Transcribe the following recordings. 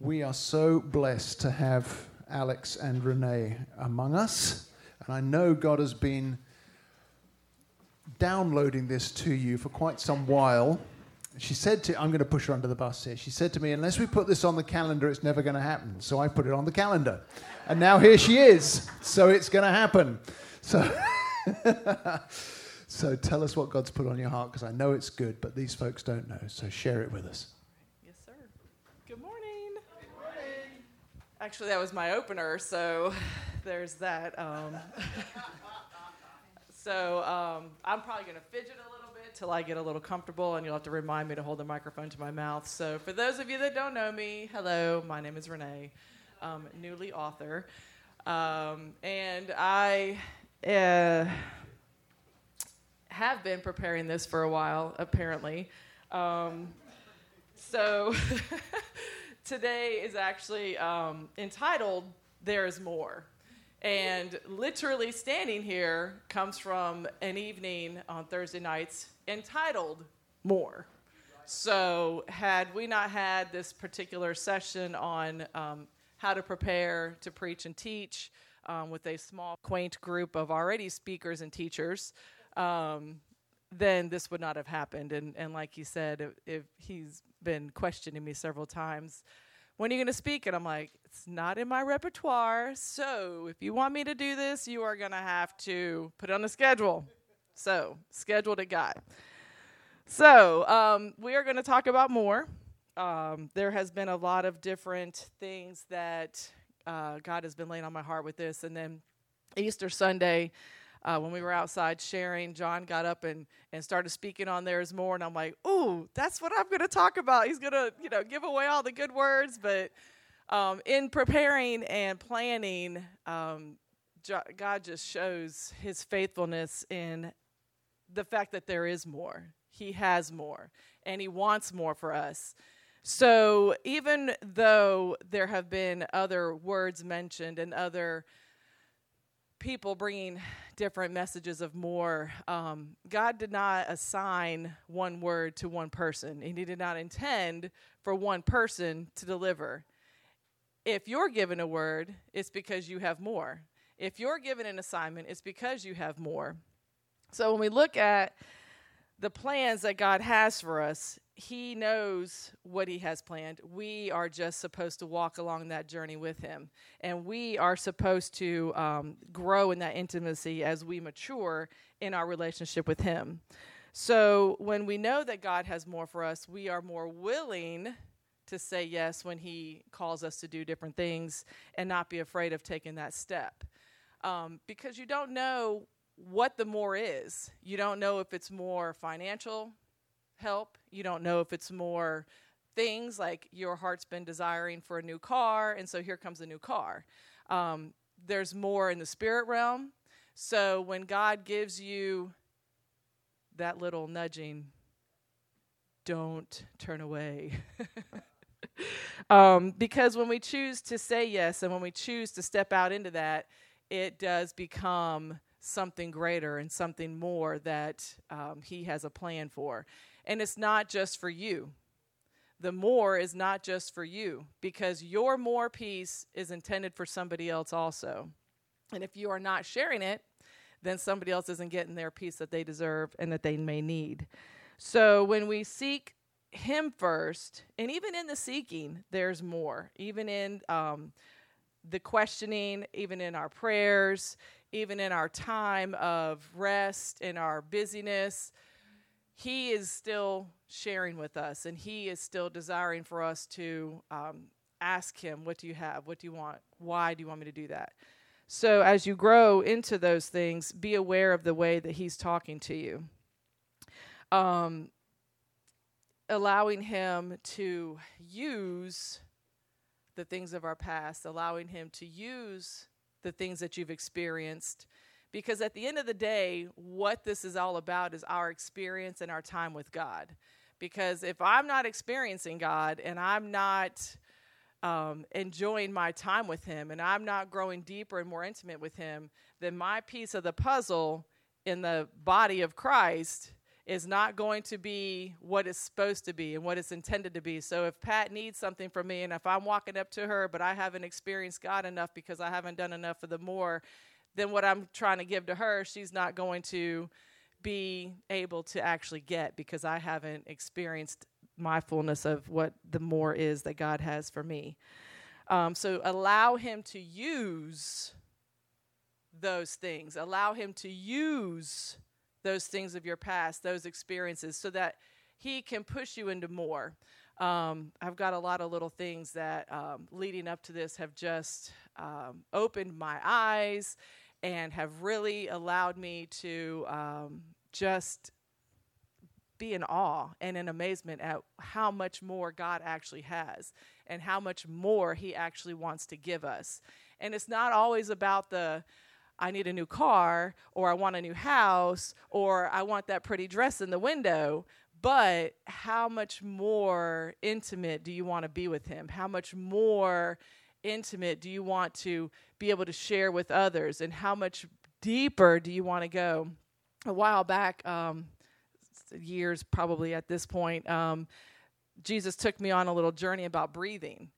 We are so blessed to have Alex and Renee among us. And I know God has been downloading this to you for quite some while. She said to, I'm going to push her under the bus here. She said to me, unless we put this on the calendar, it's never going to happen. So I put it on the calendar. And now here she is. So it's going to happen. So, so tell us what God's put on your heart because I know it's good, but these folks don't know. So share it with us. Actually, that was my opener, so there's that. Um, so um, I'm probably going to fidget a little bit till I get a little comfortable, and you'll have to remind me to hold the microphone to my mouth. So for those of you that don't know me, hello, my name is Renee, um, newly author, um, and I uh, have been preparing this for a while, apparently. Um, so. today is actually um, entitled There is More. And literally standing here comes from an evening on Thursday nights entitled More. So, had we not had this particular session on um, how to prepare to preach and teach um, with a small, quaint group of already speakers and teachers, um, then this would not have happened. And, and like you said, if, if he's been questioning me several times, when are you going to speak? And I'm like, it's not in my repertoire. So if you want me to do this, you are going to have to put it on the schedule. So scheduled it got. So um, we are going to talk about more. Um, there has been a lot of different things that uh, God has been laying on my heart with this. And then Easter Sunday, uh, when we were outside sharing, John got up and, and started speaking on there's more. And I'm like, ooh, that's what I'm going to talk about. He's going to, you know, give away all the good words. But um, in preparing and planning, um, God just shows his faithfulness in the fact that there is more. He has more, and he wants more for us. So even though there have been other words mentioned and other people bringing different messages of more. Um, God did not assign one word to one person, and He did not intend for one person to deliver. If you're given a word, it's because you have more. If you're given an assignment, it's because you have more. So when we look at the plans that God has for us, he knows what he has planned. We are just supposed to walk along that journey with him. And we are supposed to um, grow in that intimacy as we mature in our relationship with him. So when we know that God has more for us, we are more willing to say yes when he calls us to do different things and not be afraid of taking that step. Um, because you don't know what the more is. You don't know if it's more financial help. You don't know if it's more things like your heart's been desiring for a new car, and so here comes a new car. Um, there's more in the spirit realm. So when God gives you that little nudging, don't turn away. um, because when we choose to say yes and when we choose to step out into that, it does become something greater and something more that um, He has a plan for. And it's not just for you. The more is not just for you because your more peace is intended for somebody else also. And if you are not sharing it, then somebody else isn't getting their peace that they deserve and that they may need. So when we seek Him first, and even in the seeking, there's more. Even in um, the questioning, even in our prayers, even in our time of rest, in our busyness, he is still sharing with us and he is still desiring for us to um, ask him, What do you have? What do you want? Why do you want me to do that? So, as you grow into those things, be aware of the way that he's talking to you. Um, allowing him to use the things of our past, allowing him to use the things that you've experienced because at the end of the day, what this is all about is our experience and our time with God. Because if I'm not experiencing God and I'm not um, enjoying my time with Him and I'm not growing deeper and more intimate with Him, then my piece of the puzzle in the body of Christ is not going to be what it's supposed to be and what it's intended to be. So if Pat needs something from me and if I'm walking up to her, but I haven't experienced God enough because I haven't done enough of the more, then what I'm trying to give to her, she's not going to be able to actually get because I haven't experienced my fullness of what the more is that God has for me. Um, so allow Him to use those things. Allow Him to use those things of your past, those experiences, so that He can push you into more. Um, I've got a lot of little things that um, leading up to this have just um, opened my eyes and have really allowed me to um, just be in awe and in amazement at how much more God actually has and how much more He actually wants to give us. And it's not always about the, I need a new car, or I want a new house, or I want that pretty dress in the window. But how much more intimate do you want to be with Him? How much more intimate do you want to be able to share with others? And how much deeper do you want to go? A while back, um, years probably at this point, um, Jesus took me on a little journey about breathing.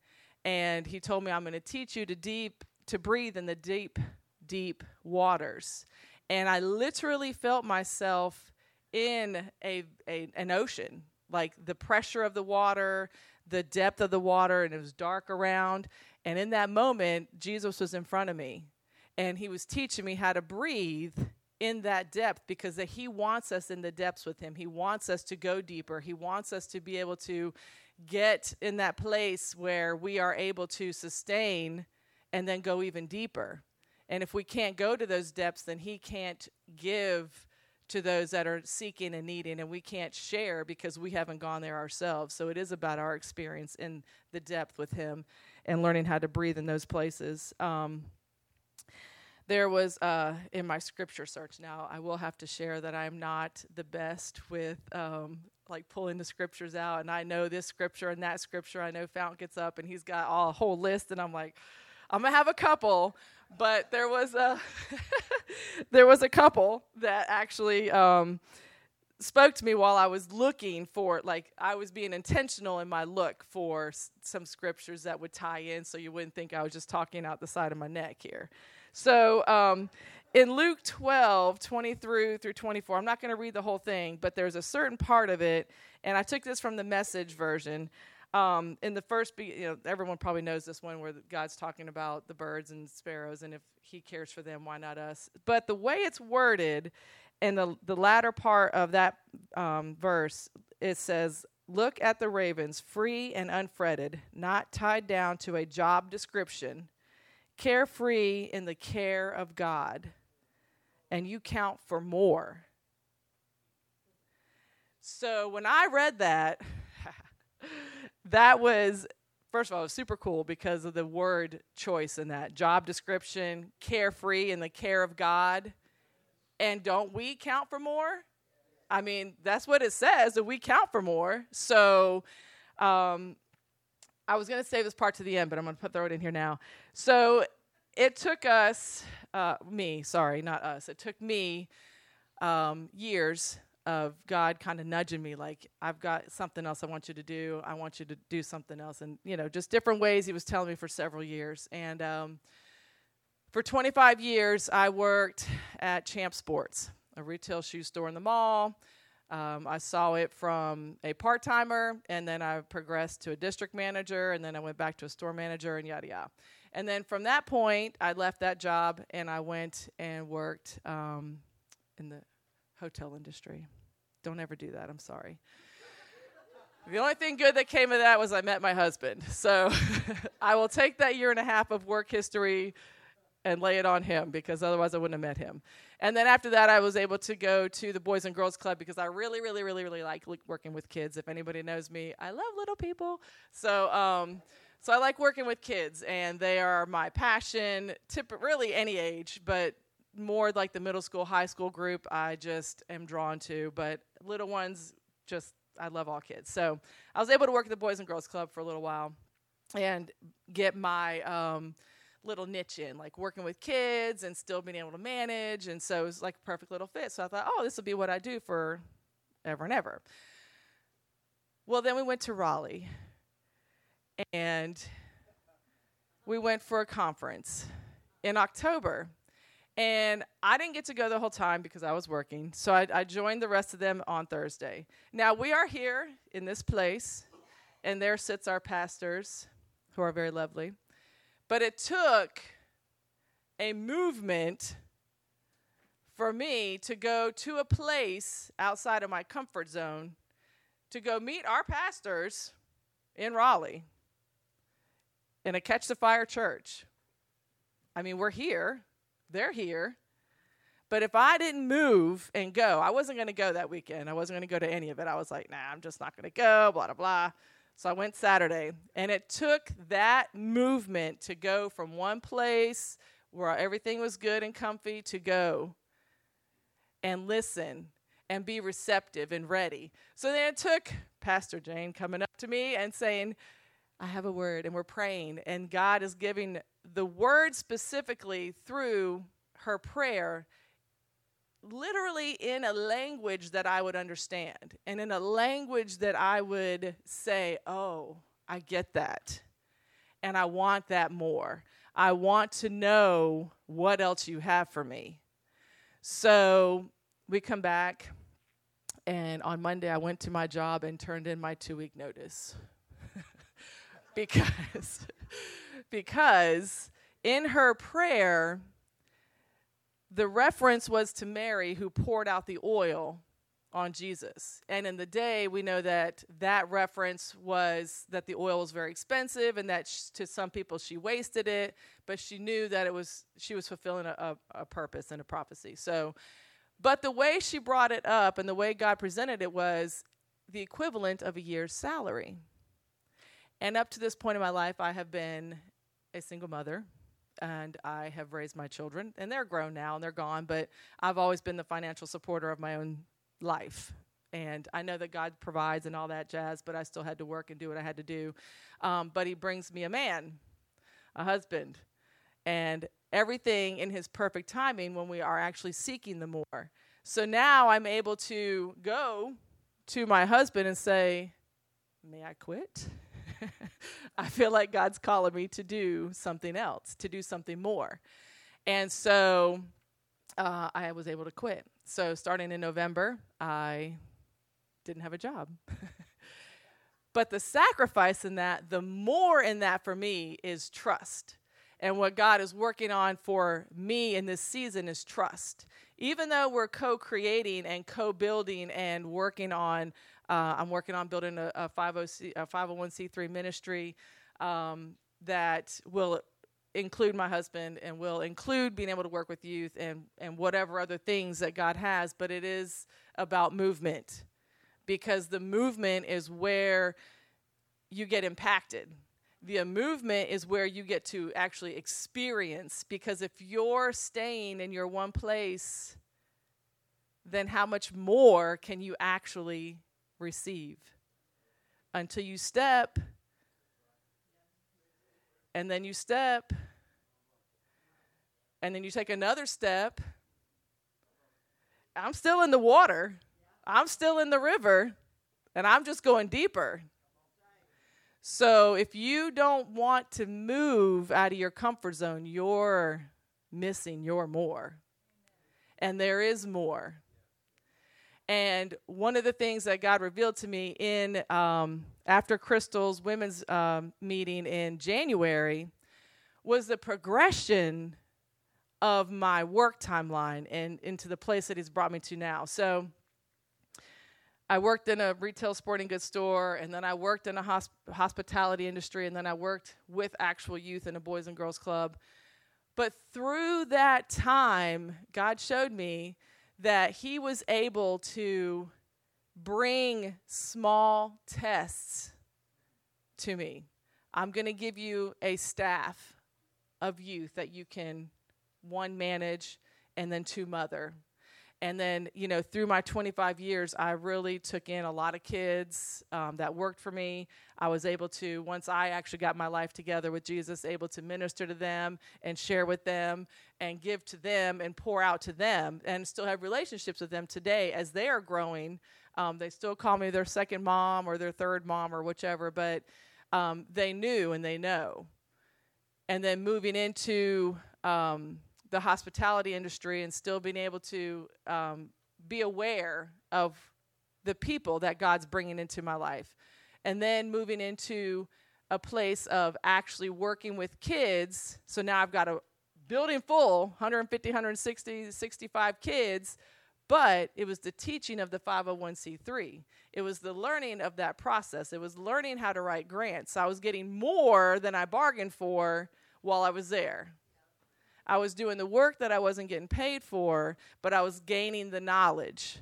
And he told me, I'm going to teach you to deep to breathe in the deep deep waters. And I literally felt myself in a, a, an ocean, like the pressure of the water, the depth of the water, and it was dark around. And in that moment, Jesus was in front of me, and he was teaching me how to breathe in that depth because that he wants us in the depths with him. He wants us to go deeper. He wants us to be able to get in that place where we are able to sustain and then go even deeper. And if we can't go to those depths, then He can't give to those that are seeking and needing, and we can't share because we haven't gone there ourselves. So it is about our experience in the depth with Him and learning how to breathe in those places. Um, there was uh, in my scripture search now i will have to share that i'm not the best with um, like pulling the scriptures out and i know this scripture and that scripture i know fount gets up and he's got all, a whole list and i'm like i'm gonna have a couple but there was a there was a couple that actually um, spoke to me while I was looking for like I was being intentional in my look for s- some scriptures that would tie in, so you wouldn't think I was just talking out the side of my neck here. So um, in Luke 12, 20 through through 24, I'm not going to read the whole thing, but there's a certain part of it, and I took this from the message version. Um, in the first, be- you know, everyone probably knows this one where God's talking about the birds and sparrows, and if He cares for them, why not us? But the way it's worded, in the the latter part of that um, verse, it says, "Look at the ravens, free and unfretted, not tied down to a job description, carefree in the care of God, and you count for more." So when I read that that was first of all, it was super cool because of the word choice in that job description, carefree in the care of God. And don't we count for more? I mean, that's what it says that we count for more. So, um, I was going to save this part to the end, but I'm going to throw it in here now. So, it took us, uh, me, sorry, not us. It took me um, years of God kind of nudging me, like, I've got something else I want you to do. I want you to do something else. And, you know, just different ways He was telling me for several years. And um, for 25 years, I worked at Champ Sports, a retail shoe store in the mall. Um, I saw it from a part timer, and then I progressed to a district manager, and then I went back to a store manager, and yada yada. And then from that point, I left that job and I went and worked um, in the hotel industry. Don't ever do that. I'm sorry. The only thing good that came of that was I met my husband. So I will take that year and a half of work history and lay it on him because otherwise I wouldn't have met him. And then after that, I was able to go to the Boys and Girls Club because I really, really, really, really like working with kids. If anybody knows me, I love little people. So, um, so I like working with kids, and they are my passion. Tip, really any age, but more like the middle school, high school group, I just am drawn to. But little ones, just I love all kids. So I was able to work at the Boys and Girls Club for a little while, and get my um, little niche in, like working with kids and still being able to manage. And so it was like a perfect little fit. So I thought, oh, this will be what I do for ever and ever. Well, then we went to Raleigh and we went for a conference in October. And I didn't get to go the whole time because I was working. So I, I, joined the rest of them on Thursday. Now we are here in this place, and there sits our pastors, who are very lovely. But it took a movement for me to go to a place outside of my comfort zone to go meet our pastors in Raleigh in a Catch the Fire church. I mean, we're here, they're here. But if I didn't move and go, I wasn't going to go that weekend. I wasn't going to go to any of it. I was like, nah, I'm just not going to go, blah, blah, blah. So I went Saturday. And it took that movement to go from one place where everything was good and comfy to go and listen and be receptive and ready. So then it took Pastor Jane coming up to me and saying, I have a word, and we're praying, and God is giving the word specifically through her prayer, literally in a language that I would understand, and in a language that I would say, Oh, I get that, and I want that more. I want to know what else you have for me. So we come back, and on Monday, I went to my job and turned in my two week notice because because in her prayer the reference was to Mary who poured out the oil on Jesus. And in the day we know that that reference was that the oil was very expensive and that sh- to some people she wasted it, but she knew that it was she was fulfilling a, a, a purpose and a prophecy. So but the way she brought it up and the way God presented it was the equivalent of a year's salary. And up to this point in my life, I have been a single mother and I have raised my children, and they're grown now and they're gone, but I've always been the financial supporter of my own life. And I know that God provides and all that jazz, but I still had to work and do what I had to do. Um, but He brings me a man, a husband, and everything in His perfect timing when we are actually seeking the more. So now I'm able to go to my husband and say, May I quit? I feel like God's calling me to do something else, to do something more. And so uh, I was able to quit. So starting in November, I didn't have a job. but the sacrifice in that, the more in that for me is trust. And what God is working on for me in this season is trust. Even though we're co creating and co building and working on uh, I'm working on building a, a, 50C, a 501c3 ministry um, that will include my husband and will include being able to work with youth and, and whatever other things that God has, but it is about movement because the movement is where you get impacted. The movement is where you get to actually experience because if you're staying in your one place, then how much more can you actually receive. Until you step and then you step and then you take another step. I'm still in the water. I'm still in the river and i'm just going deeper. So if you don't want to move out of your comfort zone you're missing your more. And there is more and one of the things that God revealed to me in um, after Crystal's women's um, meeting in January was the progression of my work timeline and into the place that He's brought me to now. So I worked in a retail sporting goods store, and then I worked in a hosp- hospitality industry, and then I worked with actual youth in a boys and girls club. But through that time, God showed me that he was able to bring small tests to me. I'm going to give you a staff of youth that you can one manage and then two mother and then you know through my 25 years i really took in a lot of kids um, that worked for me i was able to once i actually got my life together with jesus able to minister to them and share with them and give to them and pour out to them and still have relationships with them today as they are growing Um, they still call me their second mom or their third mom or whichever, but um, they knew and they know. And then moving into um, the hospitality industry and still being able to um, be aware of the people that God's bringing into my life. And then moving into a place of actually working with kids. So now I've got a building full 150, 160, 65 kids, but it was the teaching of the 501c3. It was the learning of that process. It was learning how to write grants. So I was getting more than I bargained for while I was there. I was doing the work that I wasn't getting paid for, but I was gaining the knowledge.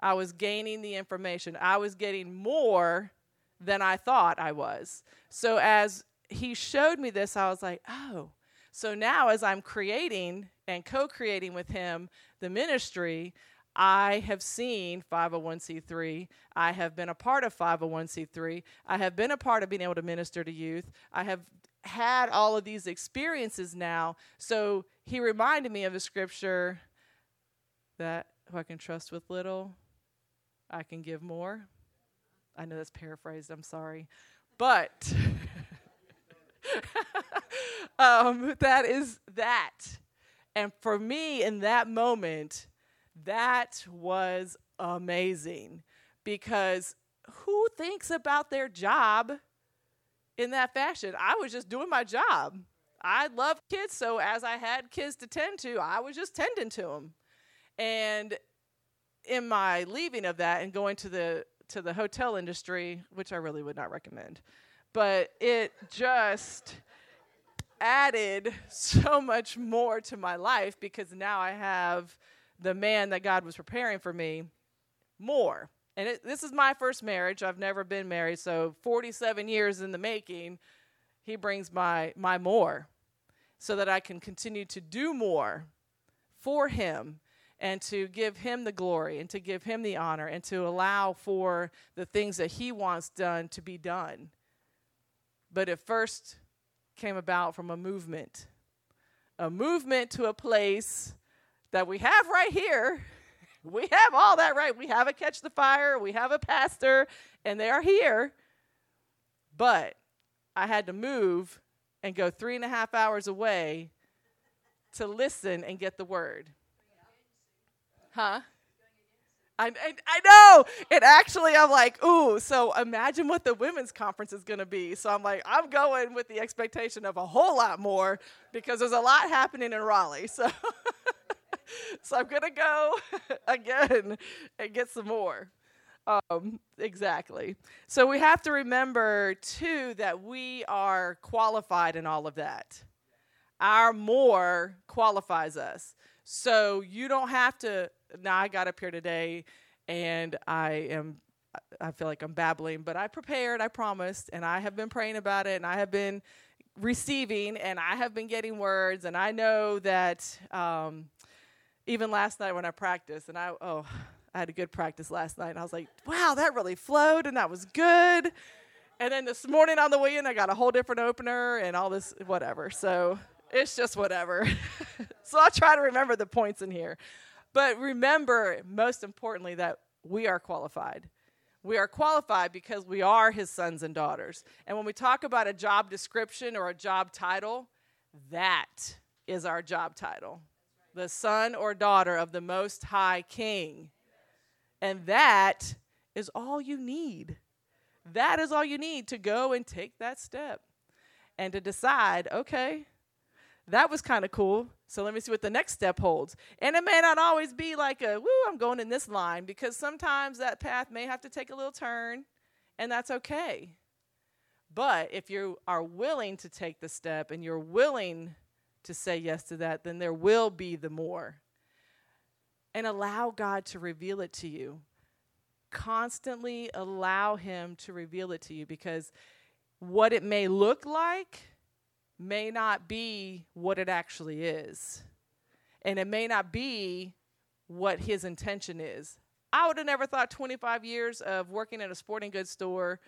I was gaining the information. I was getting more than I thought I was. So as he showed me this, I was like, oh. So now as I'm creating and co creating with him the ministry, I have seen 501c3. I have been a part of 501c3. I have been a part of being able to minister to youth. I have had all of these experiences now. So he reminded me of a scripture that who I can trust with little, I can give more. I know that's paraphrased, I'm sorry. But um, that is that. And for me, in that moment, that was amazing because who thinks about their job in that fashion? I was just doing my job. I love kids, so as I had kids to tend to, I was just tending to them. And in my leaving of that and going to the to the hotel industry, which I really would not recommend, but it just added so much more to my life because now I have the man that God was preparing for me more. And it, this is my first marriage. I've never been married, so 47 years in the making. He brings my my more so that I can continue to do more for him and to give him the glory and to give him the honor and to allow for the things that he wants done to be done. But it first came about from a movement, a movement to a place that we have right here. We have all that right. We have a catch the fire, we have a pastor, and they are here. But I had to move and go three and a half hours away to listen and get the word. Huh? I, I, I, know. And actually, I'm like, ooh, so imagine what the women's conference is going to be. So I'm like, I'm going with the expectation of a whole lot more because there's a lot happening in Raleigh. So, so I'm to go again and get some more. Um, exactly. So we have to remember, too, that we are qualified in all of that. Our more qualifies us. So you don't have to now I got up here today and I am I feel like I'm babbling, but I prepared, I promised, and I have been praying about it and I have been receiving and I have been getting words and I know that um, even last night when I practiced and I oh I had a good practice last night and I was like, wow, that really flowed and that was good. And then this morning on the way in, I got a whole different opener and all this whatever. So it's just whatever. so I'll try to remember the points in here. But remember, most importantly, that we are qualified. We are qualified because we are his sons and daughters. And when we talk about a job description or a job title, that is our job title the son or daughter of the Most High King. And that is all you need. That is all you need to go and take that step and to decide okay, that was kind of cool. So let me see what the next step holds. And it may not always be like a, woo, I'm going in this line, because sometimes that path may have to take a little turn, and that's okay. But if you are willing to take the step and you're willing to say yes to that, then there will be the more. And allow God to reveal it to you. Constantly allow Him to reveal it to you because what it may look like may not be what it actually is. And it may not be what his intention is. I would have never thought 25 years of working in a sporting goods store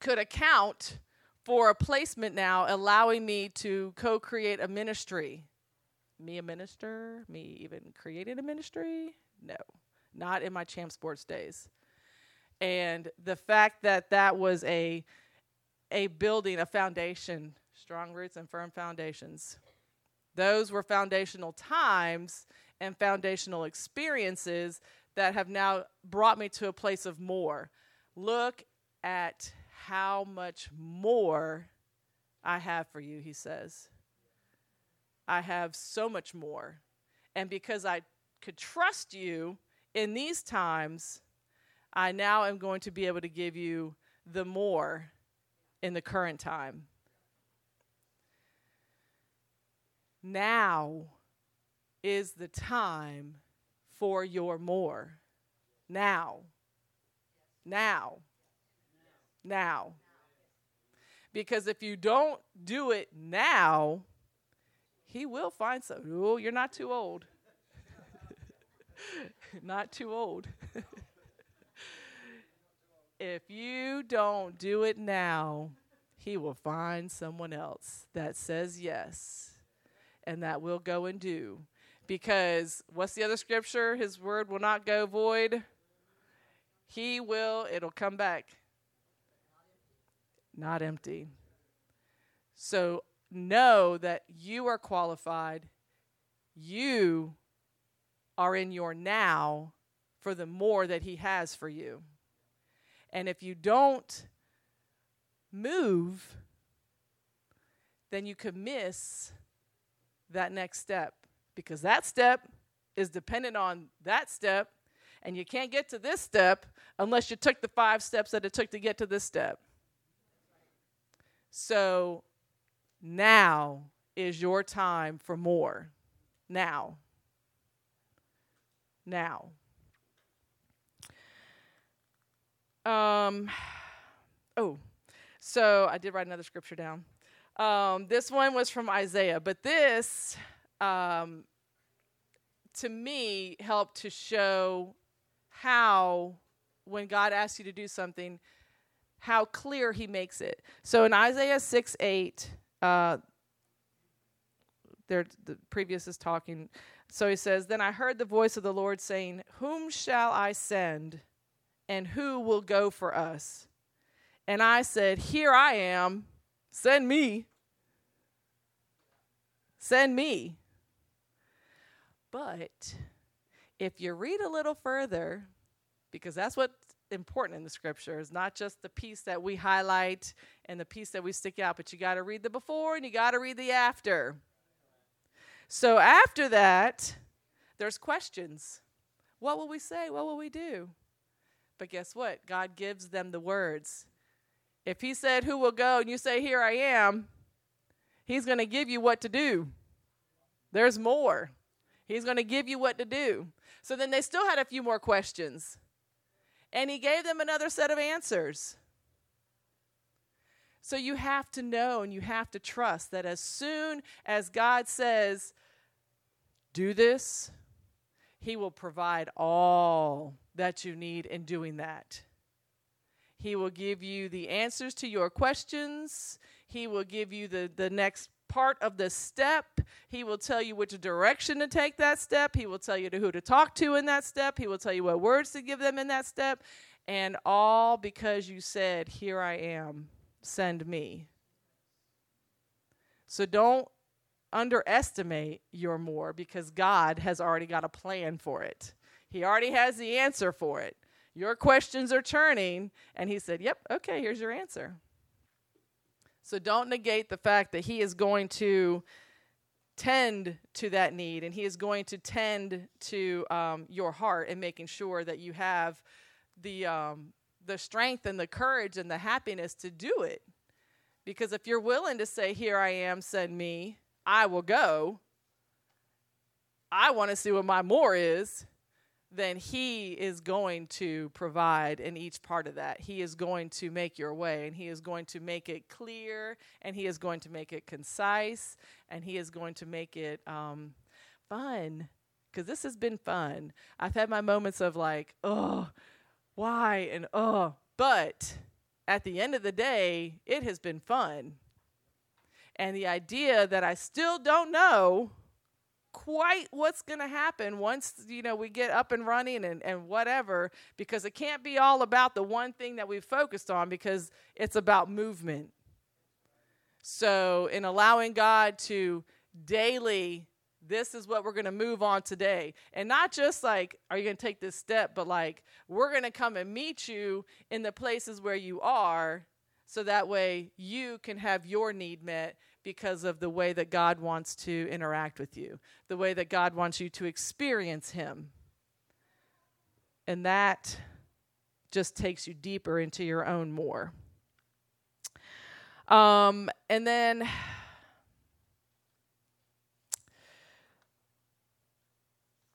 could account for a placement now allowing me to co create a ministry. Me a minister? Me even creating a ministry? No. not in my champ sports days. And the fact that that was a a building, a foundation, strong roots and firm foundations. Those were foundational times and foundational experiences that have now brought me to a place of more. Look at how much more I have for you, he says. I have so much more. And because I could trust you in these times, I now am going to be able to give you the more in the current time. Now is the time for your more. Now. Now. Now. Because if you don't do it now, he will find some. Oh, you're not too old. not too old. if you don't do it now, he will find someone else that says yes and that will go and do. Because what's the other scripture? His word will not go void. He will, it'll come back. Not empty. So know that you are qualified. You are in your now for the more that He has for you. And if you don't move, then you could miss that next step because that step is dependent on that step, and you can't get to this step unless you took the five steps that it took to get to this step. So now is your time for more. Now. Now. Um, oh, so I did write another scripture down. Um, this one was from Isaiah, but this, um, to me, helped to show how, when God asks you to do something, how clear He makes it. So in Isaiah 6 8, uh, there, the previous is talking. So he says, Then I heard the voice of the Lord saying, Whom shall I send, and who will go for us? And I said, Here I am Send me. Send me. But if you read a little further, because that's what's important in the scriptures, not just the piece that we highlight and the piece that we stick out, but you got to read the before and you got to read the after. So after that, there's questions. What will we say? What will we do? But guess what? God gives them the words. If he said, Who will go? and you say, Here I am, he's going to give you what to do. There's more. He's going to give you what to do. So then they still had a few more questions. And he gave them another set of answers. So you have to know and you have to trust that as soon as God says, do this, he will provide all that you need in doing that. He will give you the answers to your questions. He will give you the, the next part of the step. He will tell you which direction to take that step. He will tell you to who to talk to in that step. He will tell you what words to give them in that step. And all because you said, Here I am, send me. So don't underestimate your more because God has already got a plan for it. He already has the answer for it. Your questions are turning. And he said, Yep, okay, here's your answer. So don't negate the fact that he is going to tend to that need and he is going to tend to um, your heart and making sure that you have the, um, the strength and the courage and the happiness to do it. Because if you're willing to say, Here I am, send me, I will go, I want to see what my more is then He is going to provide in each part of that. He is going to make your way, and He is going to make it clear, and He is going to make it concise, and He is going to make it um, fun. Because this has been fun. I've had my moments of like, oh, why, and oh, but at the end of the day, it has been fun. And the idea that I still don't know quite what's going to happen once you know we get up and running and, and whatever because it can't be all about the one thing that we've focused on because it's about movement. So in allowing god to daily this is what we're going to move on today. And not just like are you going to take this step but like we're going to come and meet you in the places where you are so that way you can have your need met because of the way that God wants to interact with you, the way that God wants you to experience Him. And that just takes you deeper into your own more. Um, and then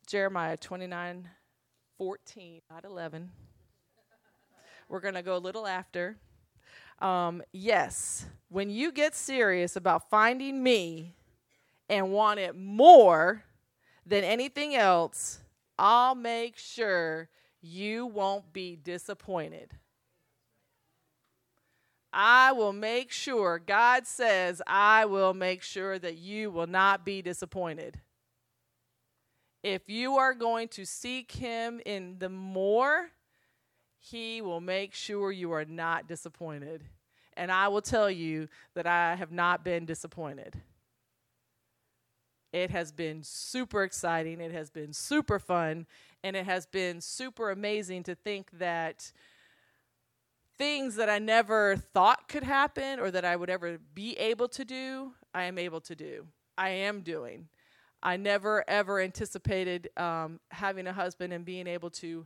Jeremiah 29 14, not 11. We're going to go a little after. Um, yes, when you get serious about finding me and want it more than anything else, I'll make sure you won't be disappointed. I will make sure, God says, I will make sure that you will not be disappointed. If you are going to seek Him in the more, He will make sure you are not disappointed. And I will tell you that I have not been disappointed. It has been super exciting. It has been super fun. And it has been super amazing to think that things that I never thought could happen or that I would ever be able to do, I am able to do. I am doing. I never ever anticipated um, having a husband and being able to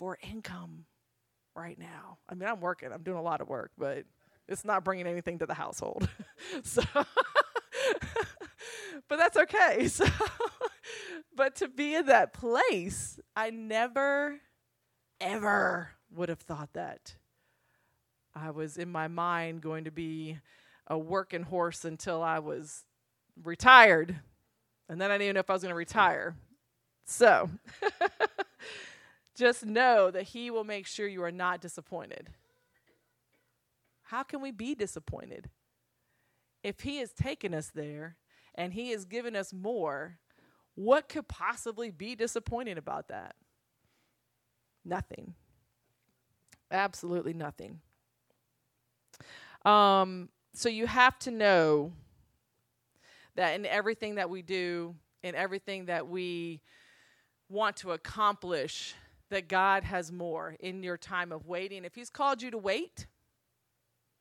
for income right now. I mean, I'm working, I'm doing a lot of work, but it's not bringing anything to the household. so, but that's okay. So, but to be in that place, I never, ever would have thought that. I was in my mind going to be a working horse until I was retired. And then I didn't even know if I was going to retire. So, just know that He will make sure you are not disappointed. How can we be disappointed? If He has taken us there and He has given us more, what could possibly be disappointing about that? Nothing. Absolutely nothing. Um, so you have to know that in everything that we do, in everything that we want to accomplish, that God has more in your time of waiting. If He's called you to wait,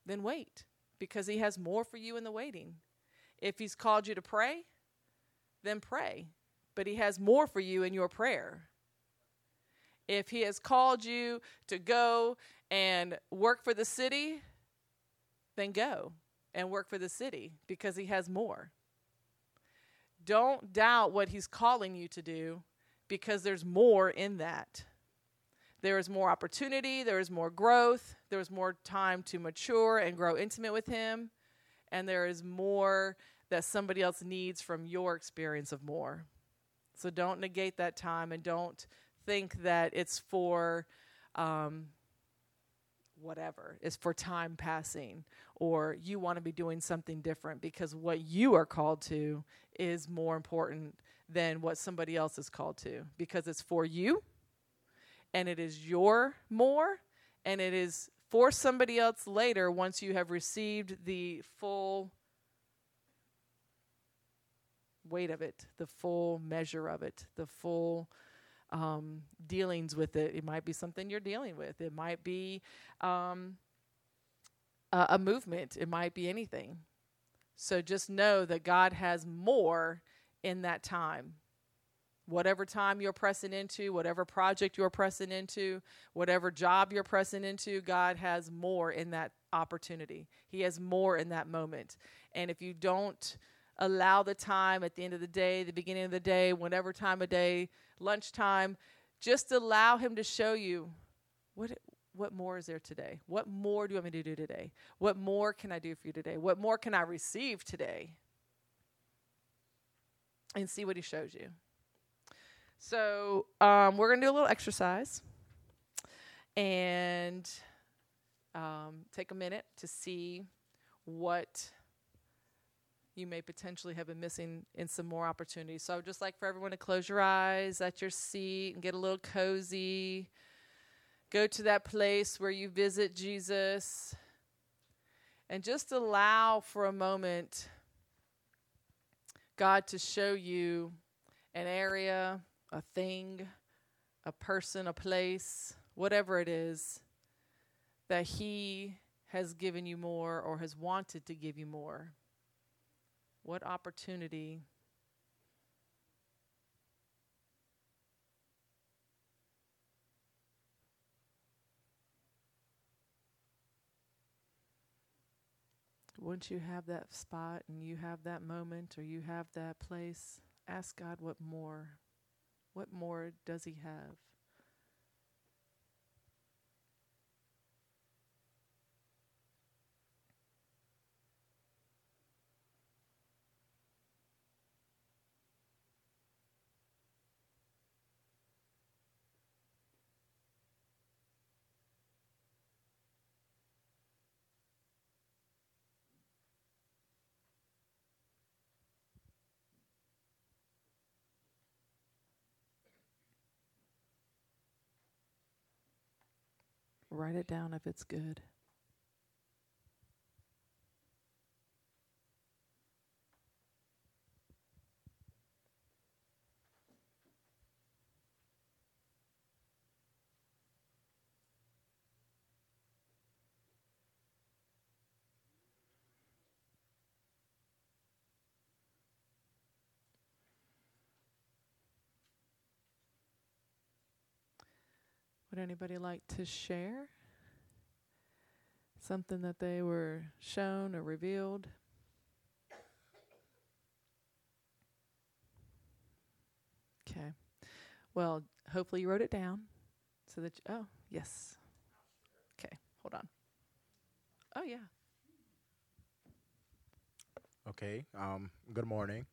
then wait because He has more for you in the waiting. If He's called you to pray, then pray, but He has more for you in your prayer. If He has called you to go and work for the city, then go and work for the city because He has more. Don't doubt what He's calling you to do because there's more in that there is more opportunity, there is more growth, there is more time to mature and grow intimate with Him, and there is more that somebody else needs from your experience of more. So don't negate that time and don't think that it's for um, whatever, it's for time passing or you want to be doing something different because what you are called to is more important than what somebody else is called to because it's for you and it is your more and it is for somebody else later once you have received the full weight of it, the full measure of it, the full um, dealings with it. It might be something you're dealing with, it might be um, a, a movement, it might be anything. So just know that God has more in that time whatever time you're pressing into, whatever project you're pressing into, whatever job you're pressing into, God has more in that opportunity. He has more in that moment. And if you don't allow the time at the end of the day, the beginning of the day, whatever time of day, lunchtime, just allow him to show you what what more is there today? What more do you want me to do today? What more can I do for you today? What more can I receive today? And see what he shows you. So um, we're to do a little exercise and um, take a minute to see what you may potentially have been missing in some more opportunities. So I would just like for everyone to close your eyes at your seat and get a little cozy. Go to that place where you visit Jesus and just allow for a moment God to show you an area, a thing, a person, a place, whatever it is that He has given you more or has wanted to give you more. What opportunity once you have that spot and you have that moment or you have that place, ask God what more. What more does He have? Write it down if it's good. Would anybody like to share something that they were shown or revealed? Okay. Well, hopefully you wrote it down so that you, oh, yes. Okay, hold on. Oh, yeah. Okay. Um, good morning.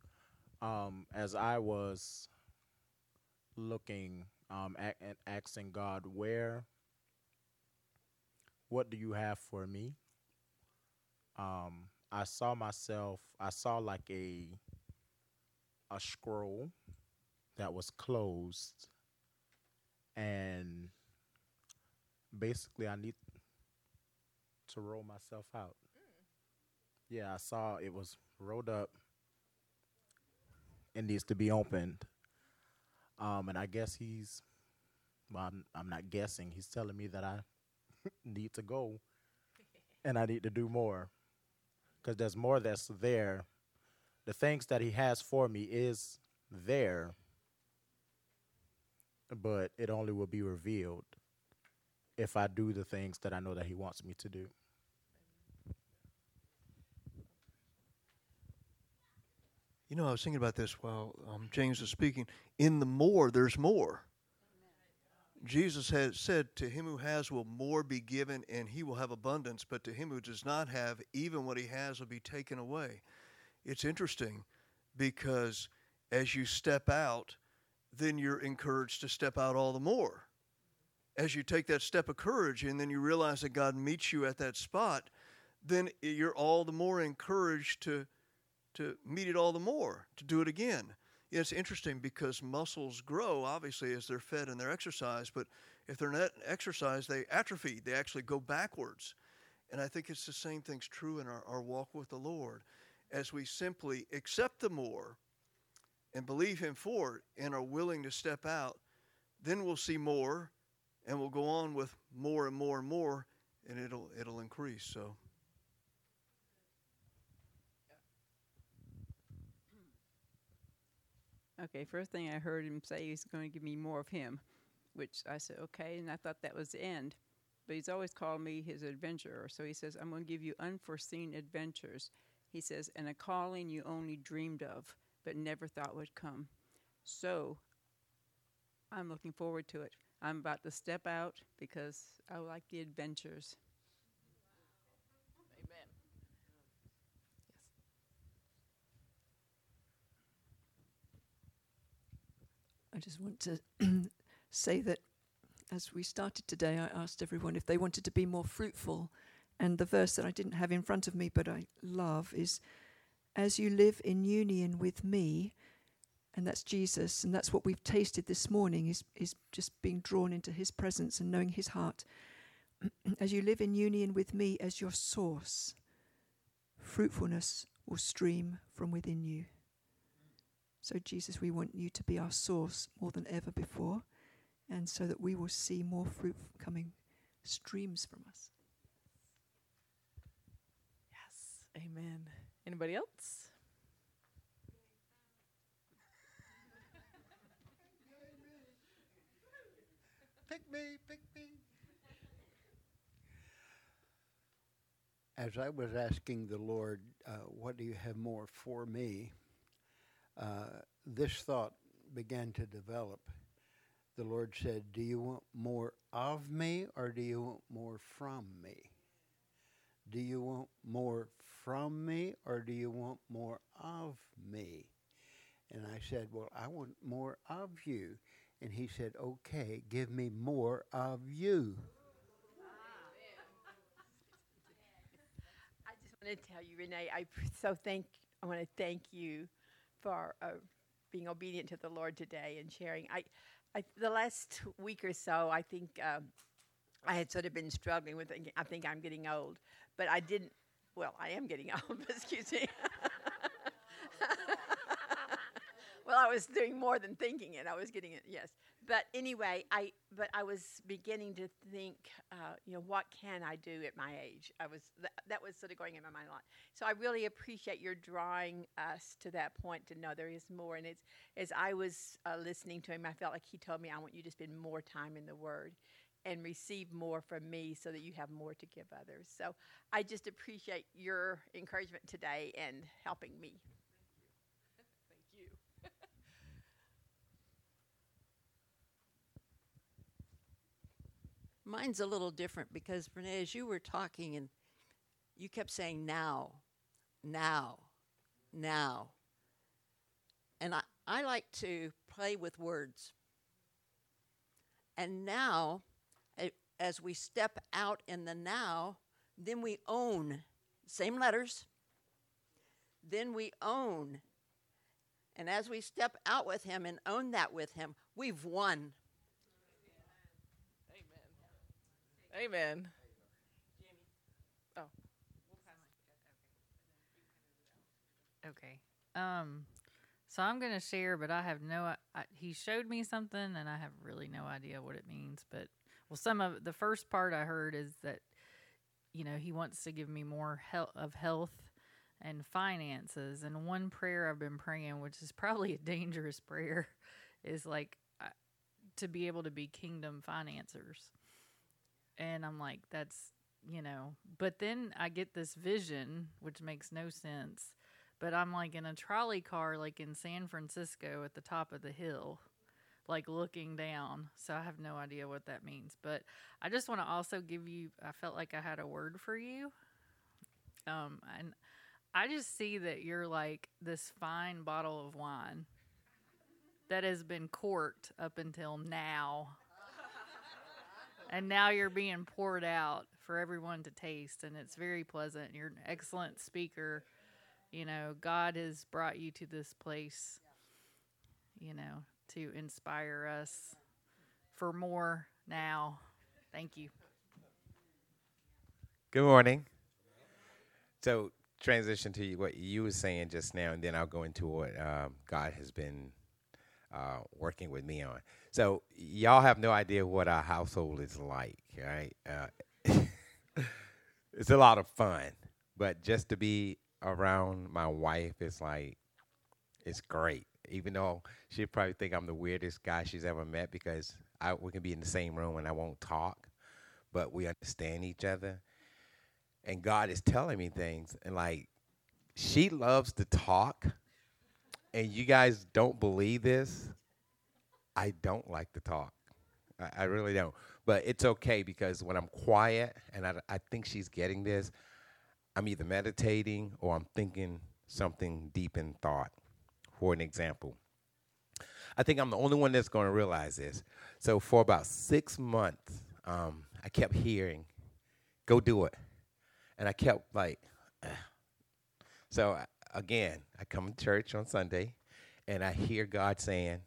Um, as I was looking um, and asking God, where, what do you have for me? Um, I saw myself, I saw like a, a scroll that was closed and basically I need to roll myself out. Yeah, I saw it was rolled up. It needs to be opened. Um, and I guess he's, well, I'm, I'm not guessing. He's telling me that I need to go and I need to do more because there's more that's there. The things that he has for me is there, but it only will be revealed if I do the things that I know that he wants me to do. You know, I was thinking about this while um, James was speaking. In the more, there's more. Jesus has said, To him who has will more be given, and he will have abundance, but to him who does not have, even what he has will be taken away. It's interesting because as you step out, then you're encouraged to step out all the more. As you take that step of courage and then you realize that God meets you at that spot, then you're all the more encouraged to to meet it all the more, to do it again. It's interesting because muscles grow, obviously, as they're fed and they're exercised, but if they're not exercised, they atrophy. They actually go backwards. And I think it's the same thing's true in our, our walk with the Lord. As we simply accept the more and believe Him for it and are willing to step out, then we'll see more and we'll go on with more and more and more and it'll it'll increase. So Okay, first thing I heard him say he's going to give me more of him, which I said, okay, and I thought that was the end. But he's always called me his adventurer. So he says, I'm going to give you unforeseen adventures. He says, and a calling you only dreamed of, but never thought would come. So I'm looking forward to it. I'm about to step out because I like the adventures. I just want to say that as we started today, I asked everyone if they wanted to be more fruitful. And the verse that I didn't have in front of me, but I love, is as you live in union with me, and that's Jesus, and that's what we've tasted this morning, is, is just being drawn into his presence and knowing his heart. as you live in union with me as your source, fruitfulness will stream from within you. So, Jesus, we want you to be our source more than ever before, and so that we will see more fruit coming streams from us. Yes. Amen. Anybody else? Pick me, pick me. As I was asking the Lord, uh, what do you have more for me? Uh, this thought began to develop. The Lord said, Do you want more of me or do you want more from me? Do you want more from me or do you want more of me? And I said, Well, I want more of you. And he said, Okay, give me more of you. I just want to tell you, Renee, I so thank. I want to thank you for uh, being obedient to the Lord today and sharing. I, I the last week or so, I think um, I had sort of been struggling with. thinking, I think I'm getting old, but I didn't. Well, I am getting old. excuse me. well, I was doing more than thinking it. I was getting it. Yes, but anyway, I but I was beginning to think, uh, you know, what can I do at my age? I was th- that was sort of going in my mind a lot. So I really appreciate your drawing us to that point to know there is more. And it's as I was uh, listening to him, I felt like he told me, "I want you to spend more time in the Word." And receive more from me so that you have more to give others. So I just appreciate your encouragement today and helping me. Mine's a little different because, Renee, as you were talking and you kept saying now, now, now. And I, I like to play with words. And now, as we step out in the now, then we own, same letters, then we own. And as we step out with Him and own that with Him, we've won. Amen. Oh. Okay. Um, so I'm gonna share, but I have no. I, he showed me something, and I have really no idea what it means. But well, some of the first part I heard is that, you know, he wants to give me more health of health and finances. And one prayer I've been praying, which is probably a dangerous prayer, is like to be able to be kingdom financiers. And I'm like, that's you know. But then I get this vision, which makes no sense but I'm like in a trolley car, like in San Francisco at the top of the hill, like looking down. So I have no idea what that means. But I just want to also give you, I felt like I had a word for you. Um, and I just see that you're like this fine bottle of wine that has been corked up until now. And now you're being poured out for everyone to taste, and it's very pleasant. You're an excellent speaker you know god has brought you to this place you know to inspire us for more now thank you Good morning. So, transition to what you were saying just now, and then I'll go into what um, God has been uh, working with me on. So, y'all have no idea what our household is like, right? Uh, it's a lot of fun, but just to be around my wife is like, it's great. Even though she'd probably think I'm the weirdest guy she's ever met because I, we can be in the same room and I won't talk, but we understand each other and God is telling me things, and like she loves to talk, and you guys don't believe this. I don't like to talk. I, I really don't. But it's okay because when I'm quiet, and I, I think she's getting this, I'm either meditating or I'm thinking something deep in thought. For an example, I think I'm the only one that's going to realize this. So for about six months, um, I kept hearing, "Go do it." and I kept like, eh. so again, I come to church on Sunday, and I hear God saying,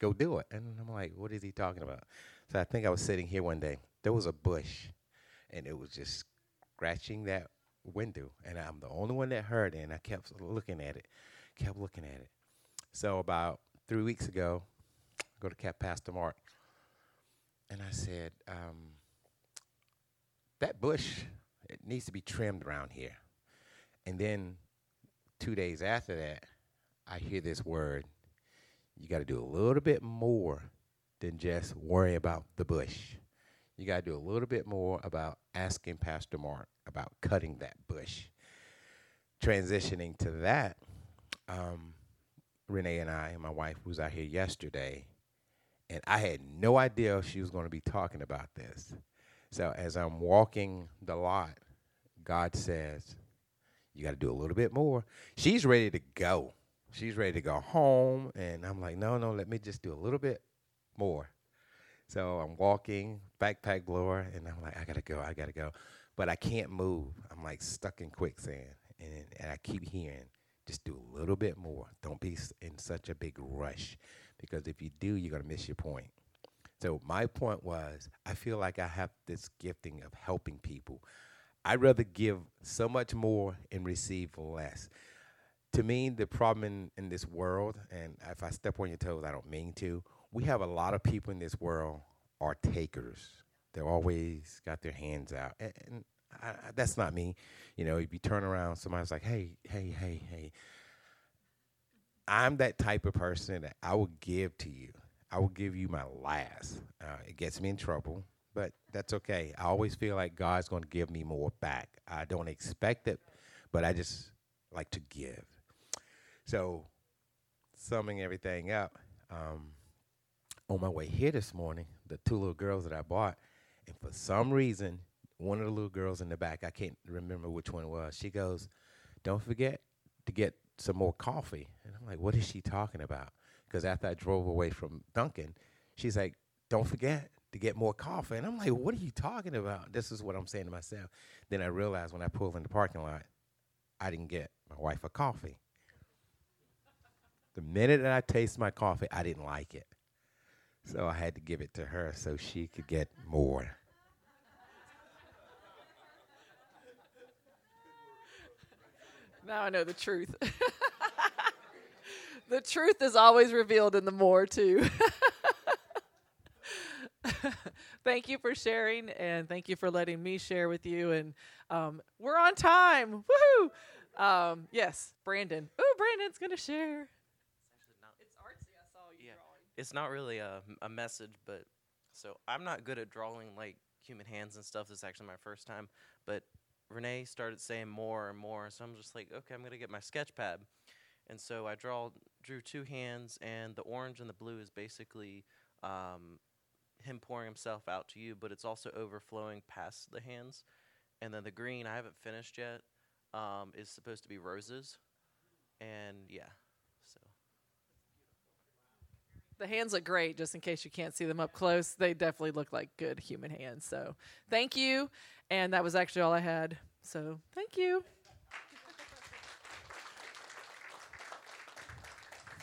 "Go do it," and I'm like, "What is He talking about?" So I think I was sitting here one day. There was a bush, and it was just scratching that window, and I'm the only one that heard it. And I kept looking at it, kept looking at it. So about three weeks ago, I go to Cap Pastor Mark, and I said, um, "That bush, it needs to be trimmed around here." And then two days after that, I hear this word. You got to do a little bit more than just worry about the bush. You got to do a little bit more about asking Pastor Mark about cutting that bush. Transitioning to that, um, Renee and I and my wife was out here yesterday, and I had no idea she was going to be talking about this. So as I'm walking the lot, God says, "You got to do a little bit more." She's ready to go. She's ready to go home, and I'm like, "No, no, let me just do a little bit more." So I'm walking, backpack blower, and I'm like, I gotta go, I gotta go. But I can't move. I'm like stuck in quicksand. And, and I keep hearing, just do a little bit more. Don't be in such a big rush. Because if you do, you're gonna miss your point. So my point was, I feel like I have this gifting of helping people. I'd rather give so much more and receive less. To me, the problem in, in this world, and if I step on your toes, I don't mean to, we have a lot of people in this world are takers. They're always got their hands out, and, and I, I, that's not me. You know, if you turn around, somebody's like, "Hey, hey, hey, hey." I'm that type of person that I will give to you. I will give you my last. Uh, it gets me in trouble, but that's okay. I always feel like God's going to give me more back. I don't expect it, but I just like to give. So, summing everything up, um, on my way here this morning, the two little girls that I bought, and for some reason, one of the little girls in the back, I can't remember which one it was, she goes, Don't forget to get some more coffee. And I'm like, What is she talking about? Because after I drove away from Dunkin', she's like, Don't forget to get more coffee. And I'm like, What are you talking about? This is what I'm saying to myself. Then I realized when I pulled in the parking lot, I didn't get my wife a coffee. The minute that I taste my coffee, I didn't like it. So I had to give it to her so she could get more. Now I know the truth. the truth is always revealed in the more, too. thank you for sharing, and thank you for letting me share with you. And um, we're on time. Woohoo! Um, yes, Brandon. Oh, Brandon's going to share. it's artsy, I saw you drawing. It's not really a, a message, but so I'm not good at drawing like human hands and stuff. This is actually my first time, but Renee started saying more and more, so I'm just like, okay, I'm gonna get my sketch pad, and so I draw drew two hands, and the orange and the blue is basically um, him pouring himself out to you, but it's also overflowing past the hands, and then the green I haven't finished yet um, is supposed to be roses, and yeah. so. The hands look great, just in case you can't see them up close. They definitely look like good human hands. So thank you. And that was actually all I had. So thank you.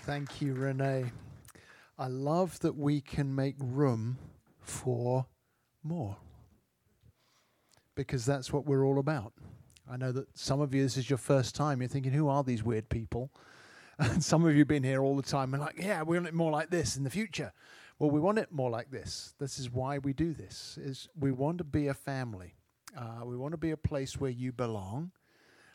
Thank you, Renee. I love that we can make room for more because that's what we're all about. I know that some of you, this is your first time. You're thinking, who are these weird people? And some of you have been here all the time and like, yeah, we want it more like this in the future. Well, we want it more like this. This is why we do this. Is we want to be a family. Uh, we want to be a place where you belong.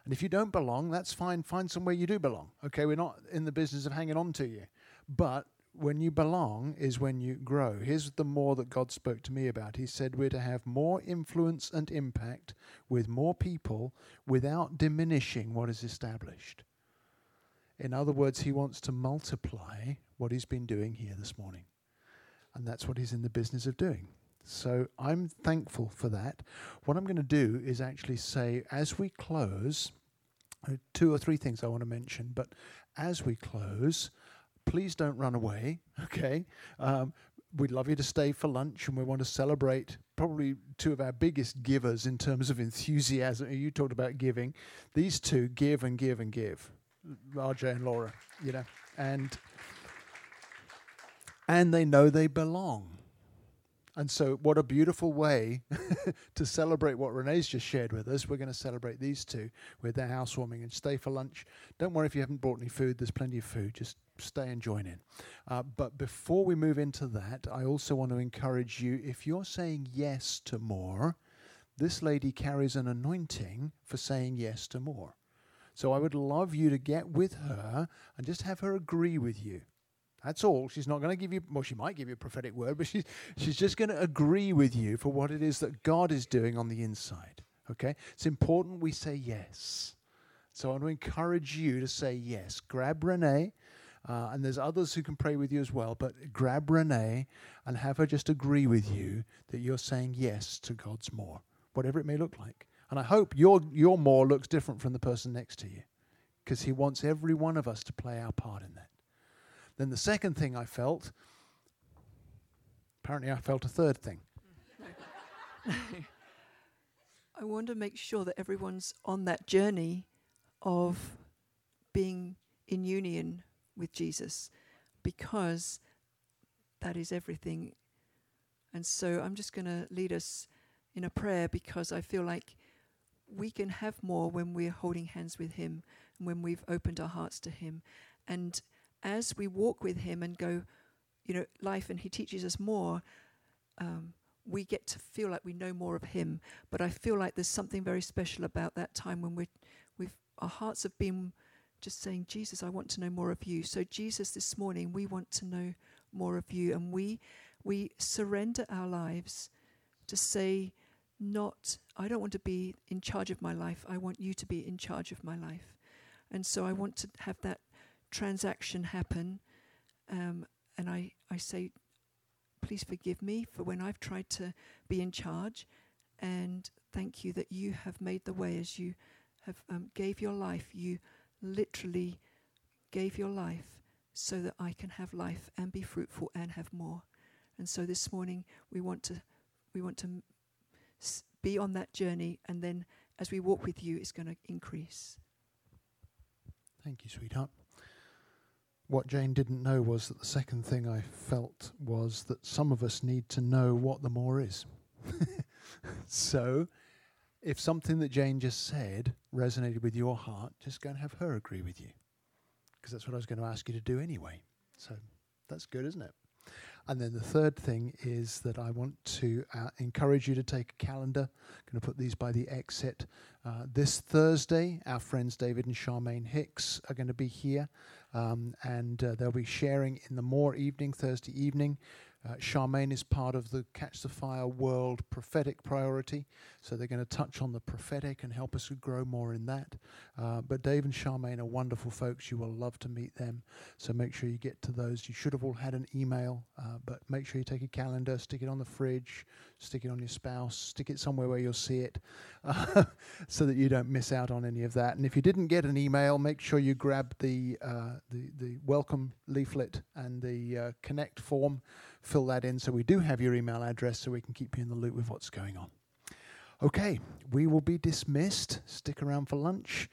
And if you don't belong, that's fine. Find somewhere you do belong. Okay, we're not in the business of hanging on to you. But when you belong is when you grow. Here's the more that God spoke to me about. He said we're to have more influence and impact with more people without diminishing what is established. In other words, he wants to multiply what he's been doing here this morning. And that's what he's in the business of doing. So I'm thankful for that. What I'm going to do is actually say, as we close, uh, two or three things I want to mention, but as we close, please don't run away, okay? Um, we'd love you to stay for lunch, and we want to celebrate probably two of our biggest givers in terms of enthusiasm. You talked about giving; these two give and give and give. RJ and Laura, you know, and and they know they belong. And so, what a beautiful way to celebrate what Renee's just shared with us. We're going to celebrate these two with their housewarming and stay for lunch. Don't worry if you haven't brought any food, there's plenty of food. Just stay and join in. Uh, but before we move into that, I also want to encourage you if you're saying yes to more, this lady carries an anointing for saying yes to more. So I would love you to get with her and just have her agree with you. That's all. She's not going to give you, well, she might give you a prophetic word, but she's, she's just going to agree with you for what it is that God is doing on the inside. Okay? It's important we say yes. So I want to encourage you to say yes. Grab Renee, uh, and there's others who can pray with you as well, but grab Renee and have her just agree with you that you're saying yes to God's more, whatever it may look like. And I hope your, your more looks different from the person next to you because He wants every one of us to play our part in that. Then the second thing I felt, apparently I felt a third thing. I want to make sure that everyone's on that journey of being in union with Jesus because that is everything. And so I'm just going to lead us in a prayer because I feel like we can have more when we're holding hands with Him and when we've opened our hearts to Him. And as we walk with Him and go, you know, life, and He teaches us more, um, we get to feel like we know more of Him. But I feel like there's something very special about that time when we're, we've, our hearts have been just saying, Jesus, I want to know more of you. So, Jesus, this morning, we want to know more of you. And we, we surrender our lives to say, not, I don't want to be in charge of my life. I want you to be in charge of my life. And so I want to have that transaction happen. Um, and I, I say, please forgive me for when I've tried to be in charge. And thank you that you have made the way as you have um, gave your life. You literally gave your life so that I can have life and be fruitful and have more. And so this morning we want to we want to be on that journey, and then as we walk with you, it's going to increase. Thank you, sweetheart. What Jane didn't know was that the second thing I felt was that some of us need to know what the more is. so, if something that Jane just said resonated with your heart, just go and have her agree with you. Because that's what I was going to ask you to do anyway. So, that's good, isn't it? And then the third thing is that I want to uh, encourage you to take a calendar. I'm going to put these by the exit. Uh, this Thursday, our friends David and Charmaine Hicks are going to be here, um, and uh, they'll be sharing in the more evening, Thursday evening. Uh, Charmaine is part of the Catch the Fire World prophetic priority, so they're going to touch on the prophetic and help us grow more in that. Uh, but Dave and Charmaine are wonderful folks. You will love to meet them, so make sure you get to those. You should have all had an email, uh, but make sure you take a calendar, stick it on the fridge, stick it on your spouse, stick it somewhere where you'll see it, so that you don't miss out on any of that. And if you didn't get an email, make sure you grab the uh, the, the welcome leaflet and the uh, connect form fill that in so we do have your email address so we can keep you in the loop with what's going on. Okay, we will be dismissed. Stick around for lunch.